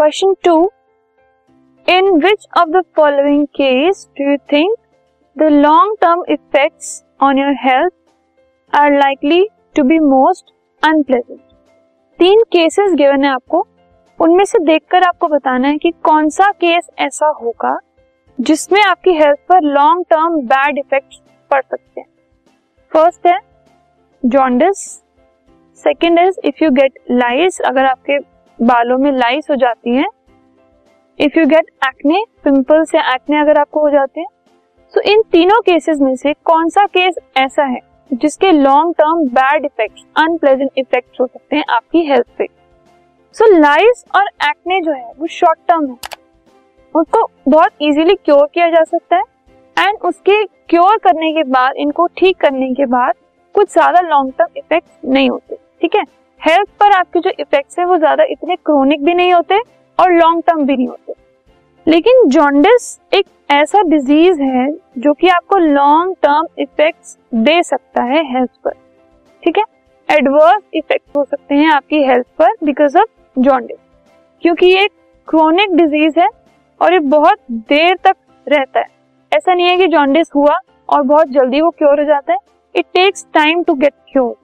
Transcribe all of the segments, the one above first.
Question two in which of the following case do you think the long term effects on your health are likely to be most unpleasant तीन cases given है आपको। उनमें से देखकर आपको बताना है कि कौन सा केस ऐसा होगा जिसमें आपकी हेल्थ पर लॉन्ग टर्म बैड इफ़ेक्ट पड़ सकते हैं। फ़र्स्ट है jaundice second is if you get lice अगर आपके बालों में लाइस हो जाती है। If you get acne pimples या एक्ने अगर आपको हो जाते हैं तो इन तीनों केसेस में से कौन सा केस ऐसा है जिसके long term bad effects unpleasant effects हो सकते हैं आपकी हेल्थ पे? सो so, लाइस और एक्ने जो है वो शॉर्ट टर्म है। उसको बहुत इजीली क्योर किया जा सकता है एंड उसके क्योर करने के बाद इनको ठीक करने के बाद कुछ ज़्यादा लॉन्ग टर्म इफ़ेक्ट नहीं होते ठीक है? हेल्थ पर आपके जो इफेक्ट्स है वो ज़्यादा इतने क्रोनिक भी नहीं होते और लॉन्ग टर्म भी नहीं होते। लेकिन जॉन्डिस एक ऐसा डिज़ीज़ है जो कि आपको लॉन्ग टर्म इफेक्ट्स दे सकता है हेल्थ पर। ठीक है? एडवर्स इफ़ेक्ट हो सकते हैं आपकी हेल्थ पर बिकॉज़ ऑफ़ जॉन्डिस क्योंकि ये क्रोनिक डिज़ीज़ है और ये बहुत देर तक रहता है। ऐसा नहीं है कि जॉन्डिस हुआ और बहुत जल्दी वो क्योर हो जाता है। It takes time to get cure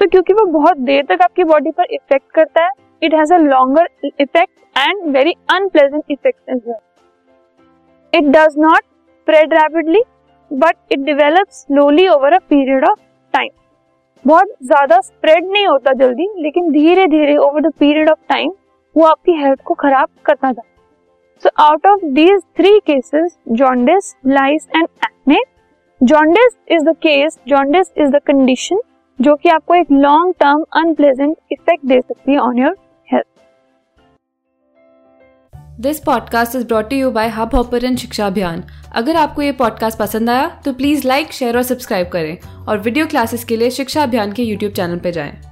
so क्योंकि वो बहुत देर तक आपकी बॉडी पर इफ़ेक्ट करता है it has a longer effect and very unpleasant effect as well it does not spread rapidly but it develop slowly over a period of time बहुत ज़्यादा स्प्रेड नहीं होता जल्दी, लेकिन धीरे धीरे over the period of time वो आपकी हेल्थ को खराब करता था so out of these three cases jaundice lice and acne jaundice is the case jaundice is the condition जो कि आपको एक लॉन्ग टर्म अनप्लेजेंट इफ़ेक्ट दे सकती है on your health this podcast is brought you by hub hopper शिक्षा अभियान अगर आपको ये पॉडकास्ट पसंद आया तो प्लीज़ लाइक शेयर और सब्सक्राइब करें और वीडियो क्लासेस के लिए शिक्षा अभियान के यूट्यूब चैनल पर जाएँ।